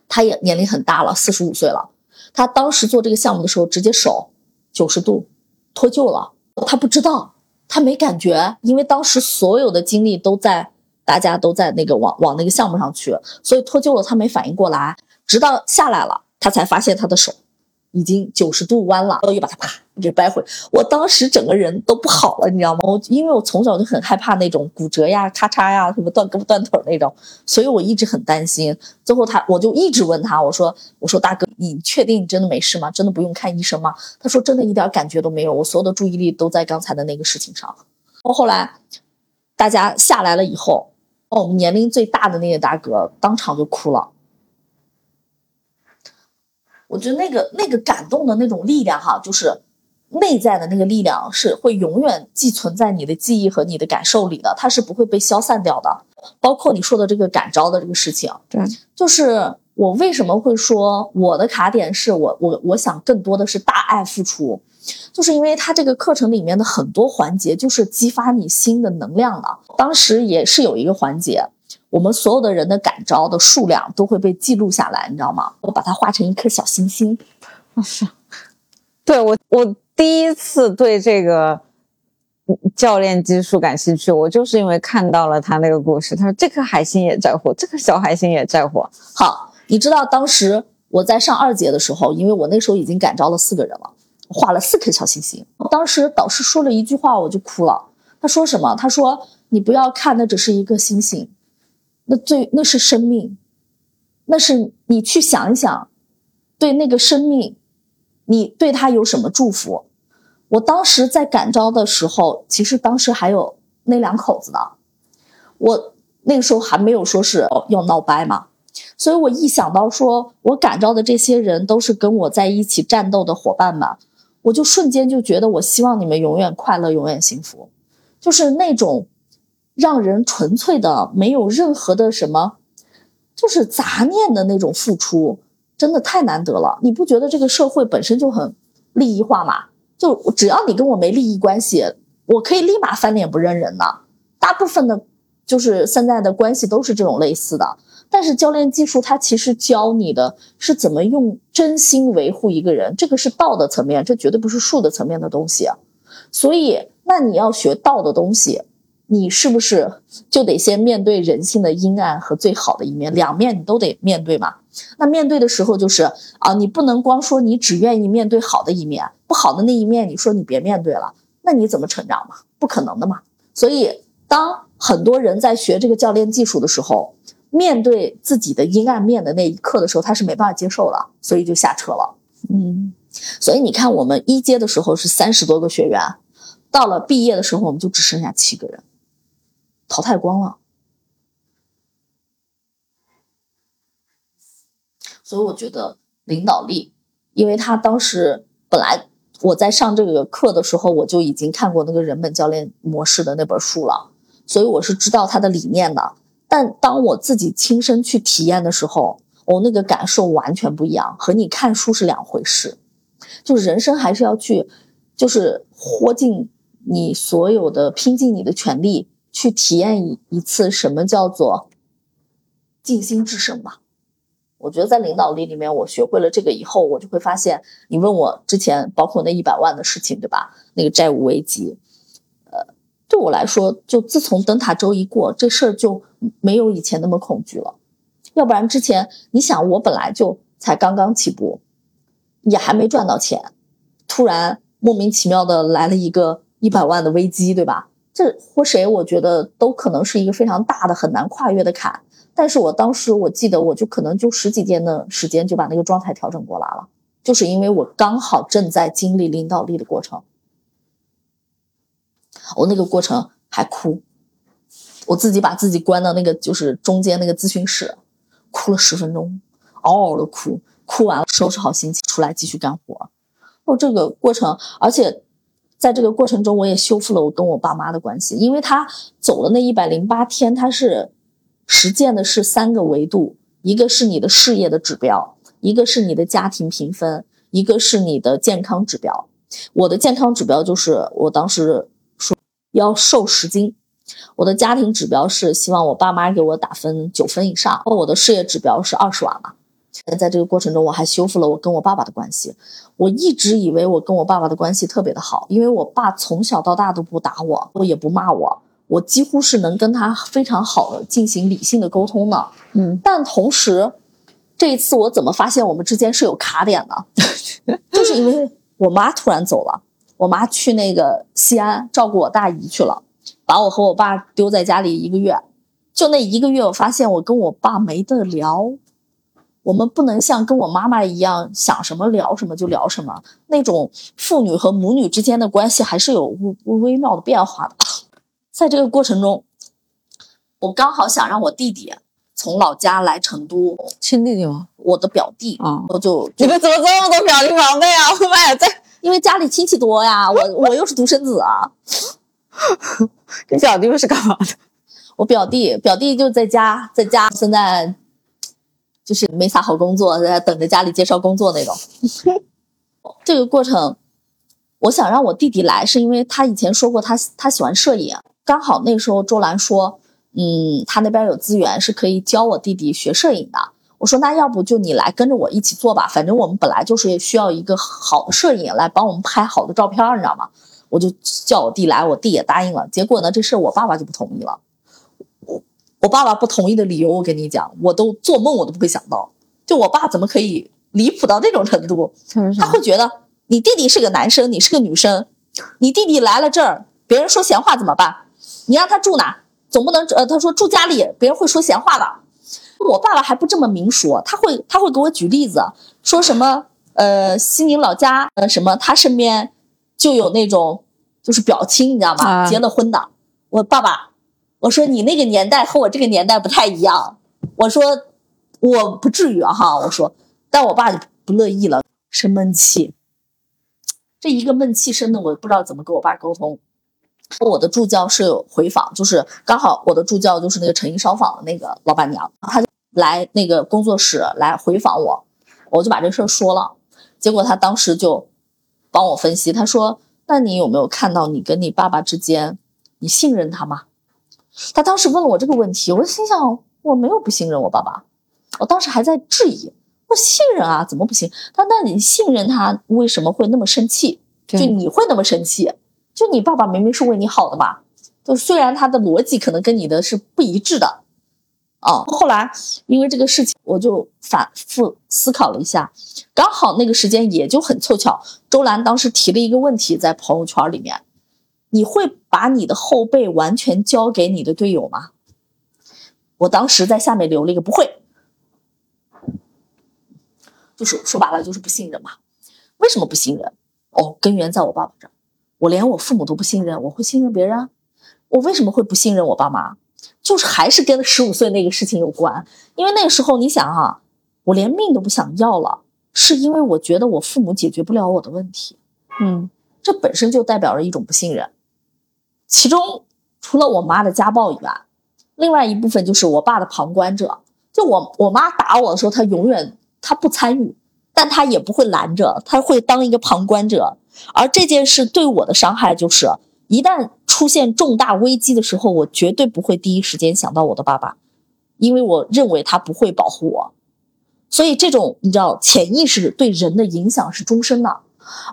他也年龄很大了，四十五岁了。他当时做这个项目的时候，直接手九十度脱臼了，他不知道，他没感觉，因为当时所有的精力都在大家都在那个往往那个项目上去，所以脱臼了，他没反应过来。直到下来了，他才发现他的手已经九十度弯了，又把他啪给掰回。我当时整个人都不好了，你知道吗？我因为我从小就很害怕那种骨折呀、咔嚓呀、什么断胳膊断腿那种，所以我一直很担心。最后他，我就一直问他，我说：“我说大哥，你确定你真的没事吗？真的不用看医生吗？”他说：“真的一点感觉都没有，我所有的注意力都在刚才的那个事情上。”后来大家下来了以后，哦，我们年龄最大的那个大哥当场就哭了。我觉得那个那个感动的那种力量哈，就是内在的那个力量是会永远寄存在你的记忆和你的感受里的，它是不会被消散掉的。包括你说的这个感召的这个事情，对，就是我为什么会说我的卡点是我我我想更多的是大爱付出，就是因为它这个课程里面的很多环节就是激发你新的能量了。当时也是有一个环节。我们所有的人的感召的数量都会被记录下来，你知道吗？我把它画成一颗小星星。是，对我我第一次对这个教练技术感兴趣，我就是因为看到了他那个故事。他说这颗海星也在乎，这颗小海星也在乎。好，你知道当时我在上二节的时候，因为我那时候已经感召了四个人了，画了四颗小星星。当时导师说了一句话，我就哭了。他说什么？他说你不要看那只是一个星星。那最那是生命，那是你去想一想，对那个生命，你对他有什么祝福？我当时在感召的时候，其实当时还有那两口子的，我那个时候还没有说是要闹掰嘛，所以我一想到说我感召的这些人都是跟我在一起战斗的伙伴们，我就瞬间就觉得我希望你们永远快乐，永远幸福，就是那种让人纯粹的没有任何的什么，就是杂念的那种付出，真的太难得了。你不觉得这个社会本身就很利益化吗？就只要你跟我没利益关系，我可以立马翻脸不认人的。大部分的，就是现在的关系都是这种类似的。但是教练技术它其实教你的是怎么用真心维护一个人，这个是道的层面，这绝对不是术的层面的东西。所以，那你要学道的东西，你是不是就得先面对人性的阴暗和最好的一面，两面你都得面对嘛？那面对的时候，就是啊，你不能光说你只愿意面对好的一面，不好的那一面，你说你别面对了，那你怎么成长嘛？不可能的嘛。所以，当很多人在学这个教练技术的时候，面对自己的阴暗面的那一刻的时候，他是没办法接受的，所以就下车了。嗯，所以你看，我们一阶的时候是三十多个学员，到了毕业的时候，我们就只剩下七个人，淘汰光了。所以我觉得领导力，因为他当时本来我在上这个课的时候，我就已经看过那个人本教练模式的那本书了，所以我是知道他的理念的。但当我自己亲身去体验的时候，我那个感受完全不一样，和你看书是两回事。就是人生还是要去，就是豁尽你所有的，拼尽你的全力去体验一一次什么叫做静心制胜吧。我觉得在领导力里面，我学会了这个以后，我就会发现，你问我之前包括那一百万的事情，对吧？那个债务危机，呃，对我来说，就自从灯塔周一过，这事儿就没有以前那么恐惧了。要不然之前，你想，我本来就才刚刚起步，也还没赚到钱，突然莫名其妙的来了一个一百万的危机，对吧？这或谁，我觉得都可能是一个非常大的、很难跨越的坎。但是我当时我记得，我就可能就十几天的时间就把那个状态调整过来了，就是因为我刚好正在经历领导力的过程，我那个过程还哭，我自己把自己关到那个就是中间那个咨询室，哭了十分钟，嗷嗷的哭，哭完了收拾好心情出来继续干活。哦，这个过程，而且在这个过程中，我也修复了我跟我爸妈的关系，因为他走了那一百零八天，他是。实践的是三个维度，一个是你的事业的指标，一个是你的家庭评分，一个是你的健康指标。我的健康指标就是我当时说要瘦十斤，我的家庭指标是希望我爸妈给我打分九分以上，我的事业指标是二十万嘛。在这个过程中，我还修复了我跟我爸爸的关系。我一直以为我跟我爸爸的关系特别的好，因为我爸从小到大都不打我，我也不骂我。我几乎是能跟他非常好的进行理性的沟通的，嗯，但同时，这一次我怎么发现我们之间是有卡点呢？就是因为我妈突然走了，我妈去那个西安照顾我大姨去了，把我和我爸丢在家里一个月。就那一个月，我发现我跟我爸没得聊，我们不能像跟我妈妈一样想什么聊什么就聊什么，那种父女和母女之间的关系还是有微微妙的变化的。在这个过程中，我刚好想让我弟弟从老家来成都，亲弟弟吗？我的表弟啊，我 就你们怎么这么多表弟表妹啊？我妈呀在，因为家里亲戚多呀，我 我又是独生子啊。你表弟又是干嘛的？我表弟表弟就在家，在家现在就是没啥好工作，在等着家里介绍工作那种。这个过程。我想让我弟弟来，是因为他以前说过他他喜欢摄影，刚好那时候周兰说，嗯，他那边有资源是可以教我弟弟学摄影的。我说那要不就你来跟着我一起做吧，反正我们本来就是需要一个好的摄影来帮我们拍好的照片，你知道吗？我就叫我弟来，我弟也答应了。结果呢，这事我爸爸就不同意了。我我爸爸不同意的理由，我跟你讲，我都做梦我都不会想到，就我爸怎么可以离谱到这种程度？他会觉得。你弟弟是个男生，你是个女生，你弟弟来了这儿，别人说闲话怎么办？你让他住哪？总不能呃，他说住家里，别人会说闲话的。我爸爸还不这么明说，他会他会给我举例子，说什么呃西宁老家呃什么他身边就有那种就是表亲，你知道吗？啊结了婚的。我爸爸，我说你那个年代和我这个年代不太一样，我说我不至于啊哈，我说，但我爸就不乐意了，生闷气。这一个闷气生的，我不知道怎么跟我爸沟通。我的助教是有回访，就是刚好我的助教就是那个成衣烧坊的那个老板娘，她就来那个工作室来回访我，我就把这事儿说了。结果她当时就帮我分析，她说：“那你有没有看到你跟你爸爸之间，你信任他吗？”她当时问了我这个问题，我心想我没有不信任我爸爸，我当时还在质疑，我信任啊，怎么不行？他那你信任他，为什么会那么生气？就你会那么生气？就你爸爸明明是为你好的嘛，就虽然他的逻辑可能跟你的是不一致的，啊，后来因为这个事情，我就反复思考了一下，刚好那个时间也就很凑巧，周兰当时提了一个问题在朋友圈里面，你会把你的后背完全交给你的队友吗？我当时在下面留了一个不会，就是说白了就是不信任嘛。为什么不信任？哦，根源在我爸爸这儿。我连我父母都不信任，我会信任别人啊？我为什么会不信任我爸妈？就是还是跟十五岁那个事情有关。因为那个时候你想啊、我连命都不想要了，是因为我觉得我父母解决不了我的问题，嗯这本身就代表着一种不信任。其中除了我妈的家暴以外，另外一部分就是我爸的旁观者。就我我妈打我的时候，他永远他不参与，但他也不会拦着，他会当一个旁观者。而这件事对我的伤害就是，一旦出现重大危机的时候，我绝对不会第一时间想到我的爸爸，因为我认为他不会保护我。所以这种你知道，潜意识对人的影响是终身的，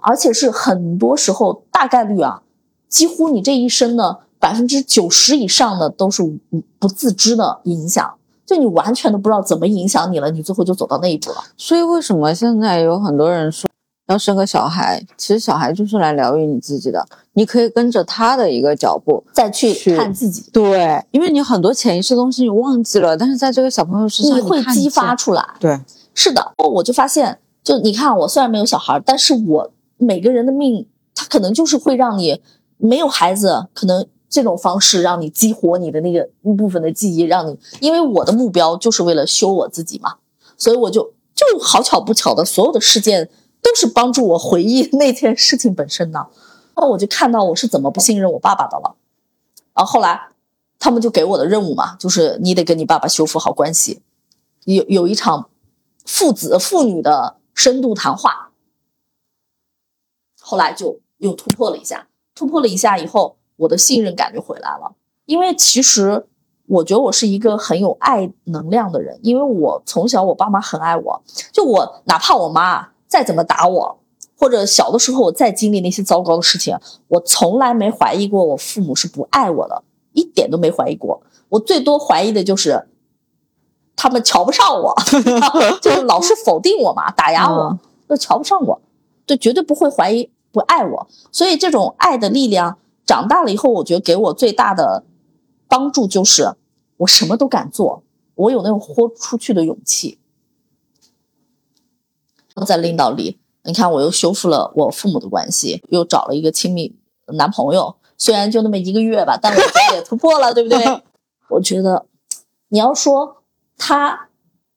而且是很多时候大概率啊，几乎你这一生呢，百分之九十以上的都是无不自知的影响，就你完全都不知道怎么影响你了，你最后就走到那一步了。所以为什么现在有很多人说要生个小孩？其实小孩就是来疗愈你自己的，你可以跟着他的一个脚步。再去去看自己，对，因为你很多潜意识的东西你忘记了，但是在这个小朋友身上你会激发。出来。对，是的，我就发现，就你看，我虽然没有小孩，但是我每个人的命，他可能就是会让你没有孩子，可能这种方式让你激活你的那个一部分的记忆，让你，因为我的目标就是为了修我自己嘛，所以我就就好巧不巧的，所有的事件都是帮助我回忆那件事情本身的。然后我就看到我是怎么不信任我爸爸的了。然后后来他们就给我的任务嘛，就是你得跟你爸爸修复好关系，有有一场父子父女的深度谈话。后来就又突破了一下，突破了一下以后，我的信任感就回来了。因为其实我觉得我是一个很有爱能量的人，因为我从小我爸妈很爱我，就我哪怕我妈再怎么打我，或者小的时候我再经历那些糟糕的事情，我从来没怀疑过我父母是不爱我的，一点都没怀疑过。我最多怀疑的就是他们瞧不上我，就是老是否定我嘛，打压我嗯，就瞧不上我，就，绝对不会怀疑不爱我。所以这种爱的力量，长大了以后，我觉得给我最大的帮助就是我什么都敢做，我有那种豁出去的勇气。在领导力，你看我又修复了我父母的关系，又找了一个亲密男朋友，虽然就那么一个月吧，但我觉得也突破了，对不对？我觉得你要说他，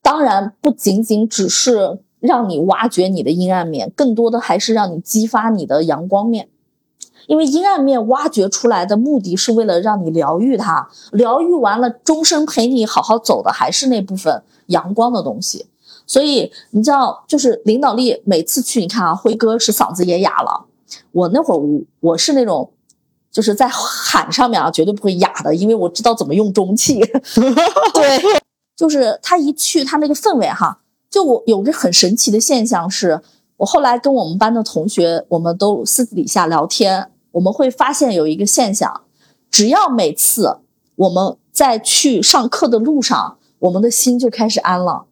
当然不仅仅只是让你挖掘你的阴暗面，更多的还是让你激发你的阳光面。因为阴暗面挖掘出来的目的是为了让你疗愈它，疗愈完了，终身陪你好好走的还是那部分阳光的东西。所以你知道，就是领导力，每次去，你看啊，辉哥是嗓子也哑了。我那会儿我我是那种，就是在喊上面啊，绝对不会哑的，因为我知道怎么用中气。对，就是他一去，他那个氛围哈，就我有个很神奇的现象是，我后来跟我们班的同学，我们都私底下聊天，我们会发现有一个现象，只要每次我们在去上课的路上，我们的心就开始安了，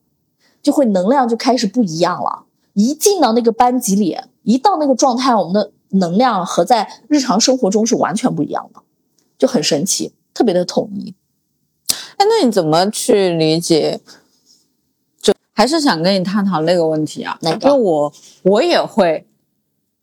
就会能量就开始不一样了。一进到那个班级里，一到那个状态，我们的能量和在日常生活中是完全不一样的，就很神奇，特别的统一。哎，那你怎么去理解还是想跟你探讨那个问题啊，那个？因为我我也会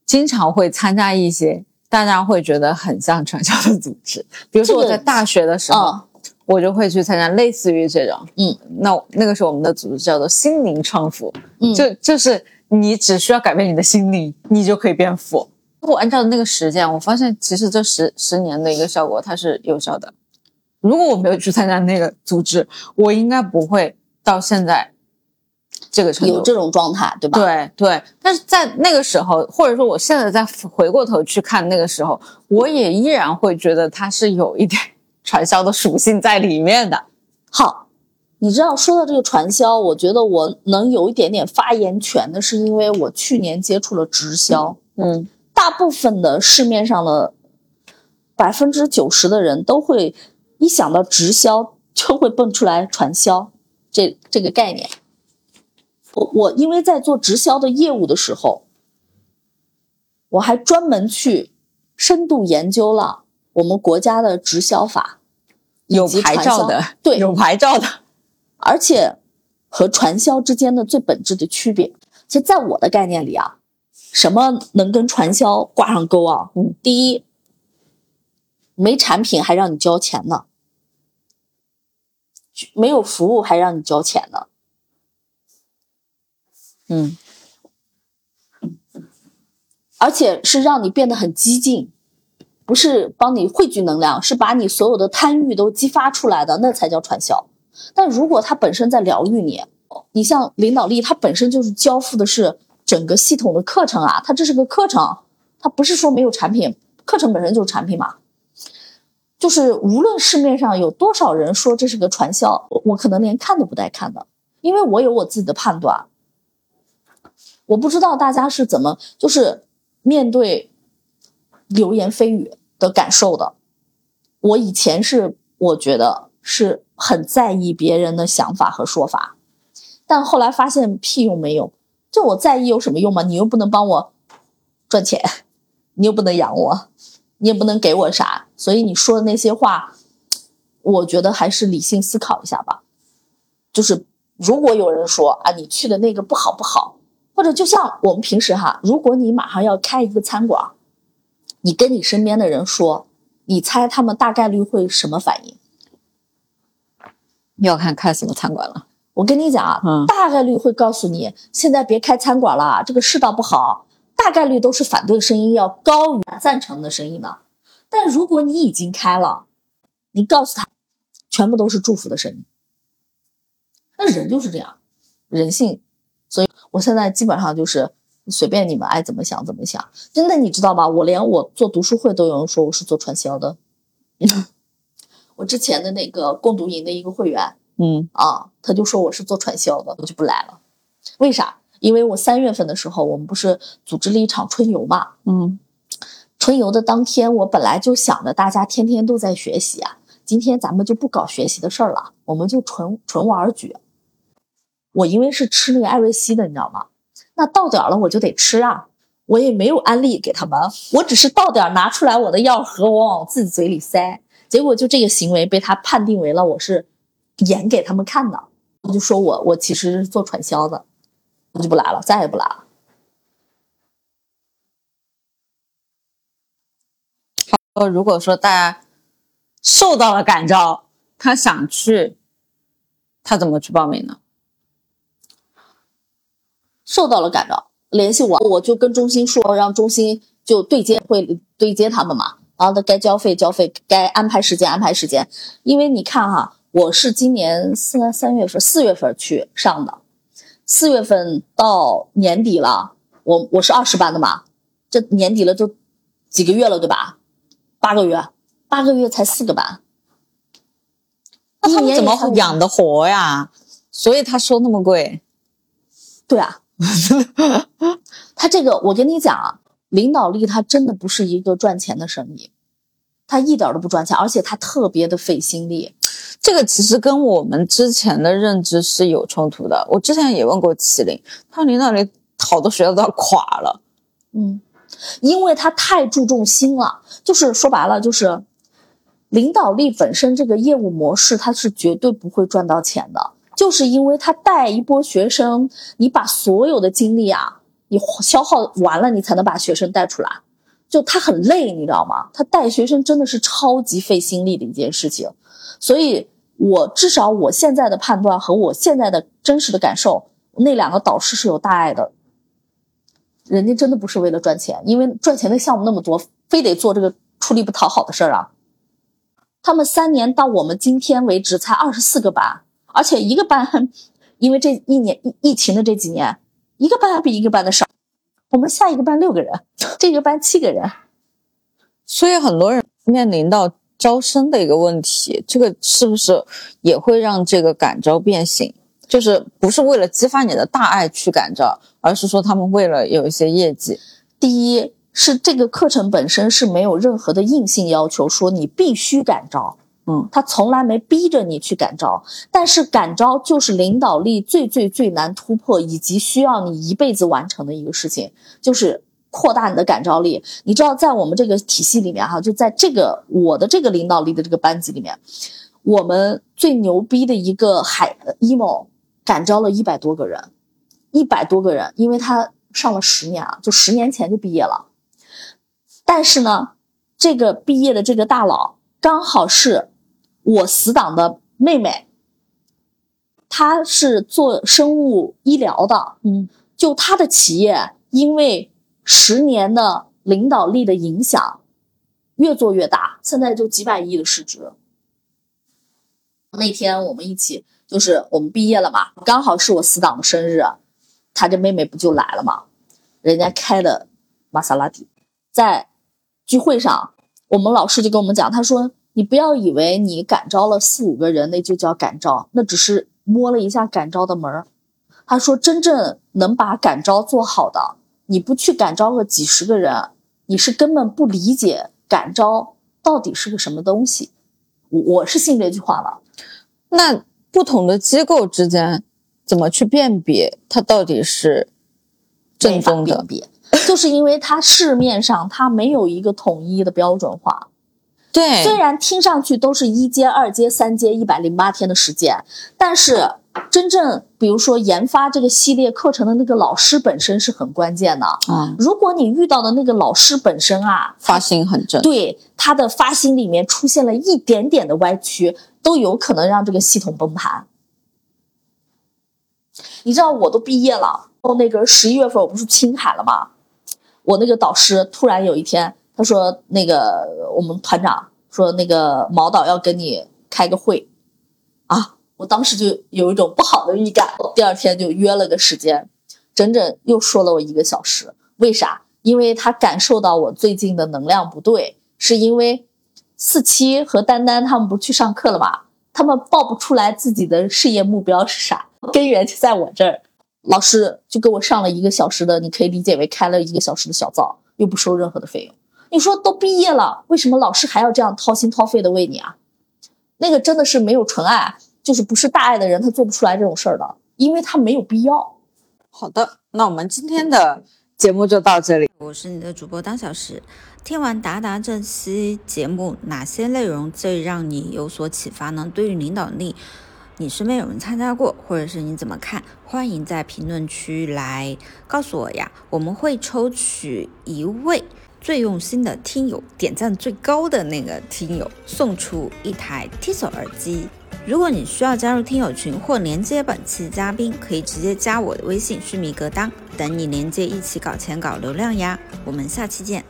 经常会参加一些大家会觉得很像传销的组织，比如说我在大学的时候，嗯。我就会去参加类似于这种，嗯，那那个时候我们的组织叫做心灵创富，嗯。就就是你只需要改变你的心灵，你就可以变富。我按照那个实践，我发现其实这十十年的一个效果它是有效的。如果我没有去参加那个组织，我应该不会到现在这个程度。有这种状态，对吧？，对对，但是在那个时候，或者说我现在再回过头去看那个时候，我也依然会觉得它是有一点 传销的属性在里面的。好，你知道说到这个传销，我觉得我能有一点点发言权的，是因为我去年接触了直销，嗯大部分的市面上的百分之九十的人都会一想到直销就会蹦出来传销这这个概念。我我因为在做直销的业务的时候，我还专门去深度研究了我们国家的直销法，有牌照的，对，有牌照的。而且和传销之间的最本质的区别，其实在我的概念里啊，什么能跟传销挂上钩啊？嗯，第一，没产品还让你交钱呢，没有服务还让你交钱呢，嗯而且是让你变得很激进，不是帮你汇聚能量，是把你所有的贪欲都激发出来的，那才叫传销。但如果它本身在疗愈你，你像领导力，它本身就是交付的是整个系统的课程啊，它这是个课程，它不是说没有产品，课程本身就是产品嘛。就是无论市面上有多少人说这是个传销，我我可能连看都不带看的，因为我有我自己的判断。我不知道大家是怎么就是面对流言蜚语的感受的。我以前是我觉得是很在意别人的想法和说法，但后来发现屁用没有。就我在意有什么用吗？你又不能帮我赚钱，你又不能养我，你也不能给我啥，所以你说的那些话，我觉得还是理性思考一下吧。就是如果有人说啊，你去的那个不好不好，或者就像我们平时哈，如果你马上要开一个餐馆，你跟你身边的人说，你猜他们大概率会什么反应？要看开什么餐馆了。我跟你讲啊，嗯大概率会告诉你，现在别开餐馆了，这个世道不好。大概率都是反对声音要高于赞成的声音呢。但如果你已经开了，你告诉他，全部都是祝福的声音。那人就是这样，人性。我现在基本上就是随便你们爱怎么想怎么想。真的，你知道吗？我连我做读书会都有人说我是做传销的。我之前的那个共读营的一个会员，嗯啊，他就说我是做传销的，我就不来了。为啥？因为我三月份的时候，我们不是组织了一场春游嘛？嗯春游的当天，我本来就想着大家天天都在学习啊，今天咱们就不搞学习的事儿了，我们就纯纯玩儿局。我因为是吃那个艾瑞西的，你知道吗？那到点了我就得吃啊，我也没有安利给他们，我只是到点儿拿出来我的药盒，我往自己嘴里塞，结果就这个行为被他判定为了我是演给他们看的，我就说我我其实是做传销的，我就不来了，再也不来了。呃，如果说大家受到了感召，他想去，他怎么去报名呢？受到了感召，联系我，我就跟中心说，让中心就对接会对接他们嘛。然后他该交费交费，该安排时间安排时间。因为你看哈，我是今年三三月份四月份去上的，四月份到年底了，我我是二十班的嘛，这年底了就几个月了对吧？八个月，八个月才四个班，那他们怎么养得活呀？所以他收那么贵。对啊，他这个我跟你讲啊，领导力他真的不是一个赚钱的生意，他一点都不赚钱，而且他特别的费心力。这个其实跟我们之前的认知是有冲突的。我之前也问过麒麟，他说领导力好多学校都要垮了。嗯，因为他太注重心了，就是说白了就是。领导力本身这个业务模式，它是绝对不会赚到钱的，就是因为他带一波学生，你把所有的精力啊，你消耗完了，你才能把学生带出来。就他很累，你知道吗？他带学生真的是超级费心力的一件事情。所以，我至少我现在的判断和我现在的真实的感受，那两个导师是有大爱的。人家真的不是为了赚钱，因为赚钱的项目那么多，非得做这个出力不讨好的事儿啊。他们三年到我们今天为止才二十四个班，而且一个班，因为这一年疫疫情的这几年，一个班还比一个班的少。我们下一个班六个人，这个班七个人，所以很多人面临到招生的一个问题，这个是不是也会让这个感召变形？就是不是为了激发你的大爱去感召，而是说他们为了有一些业绩。第一。是这个课程本身是没有任何的硬性要求，说你必须感召，嗯，他从来没逼着你去感召。但是感召就是领导力最最最难突破，以及需要你一辈子完成的一个事情，就是扩大你的感召力。你知道，在我们这个体系里面，哈，就在这个我的这个领导力的这个班级里面，我们最牛逼的一个海 emo 感召了一百多个人，一百多个人，因为他上了十年啊，就十年前就毕业了。但是呢，这个毕业的这个大佬刚好是我死党的妹妹，她是做生物医疗的，嗯，就她的企业因为十年的领导力的影响，越做越大，现在就几百亿的市值。那天我们一起就是我们毕业了嘛，刚好是我死党的生日，他这妹妹不就来了嘛，人家开的玛莎拉蒂，在。聚会上，我们老师就跟我们讲，他说：“你不要以为你感召了四五个人，那就叫感召，那只是摸了一下感召的门儿。”他说：“真正能把感召做好的，你不去感召个几十个人，你是根本不理解感召到底是个什么东西。”我我是信这句话了。那不同的机构之间怎么去辨别它到底是正宗的？就是因为它市面上它没有一个统一的标准化，对，虽然听上去都是一阶、二阶、三阶，一百零八天的时间，但是真正比如说研发这个系列课程的那个老师本身是很关键的啊。如果你遇到的那个老师本身啊，发心很正，对他的发心里面出现了一点点的歪曲，都有可能让这个系统崩盘。你知道我都毕业了，哦，那个十一月份我不是青海了吗？我那个导师突然有一天，他说：“那个我们团长说，那个毛导要跟你开个会，啊！”我当时就有一种不好的预感。第二天就约了个时间，整整又说了我一个小时。为啥？因为他感受到我最近的能量不对，是因为四七和丹丹他们不去上课了嘛？他们报不出来自己的事业目标是啥，根源就在我这儿。老师就给我上了一个小时的，你可以理解为开了一个小时的小灶，又不收任何的费用。你说都毕业了，为什么老师还要这样掏心掏肺的为你啊？那个真的是没有纯爱，就是不是大爱的人，他做不出来这种事儿的，因为他没有必要。好的，那我们今天的节目就到这里。我是你的主播当小时。听完达达这期节目，哪些内容最让你有所启发呢？对于领导力。你身边有人参加过，或者是你怎么看？欢迎在评论区来告诉我呀！我们会抽取一位最用心的听友，点赞最高的那个听友，送出一台 Tissot 耳机。如果你需要加入听友群或连接本期嘉宾，可以直接加我的微信“须弥格当”，等你连接一起搞钱搞流量呀！我们下期见。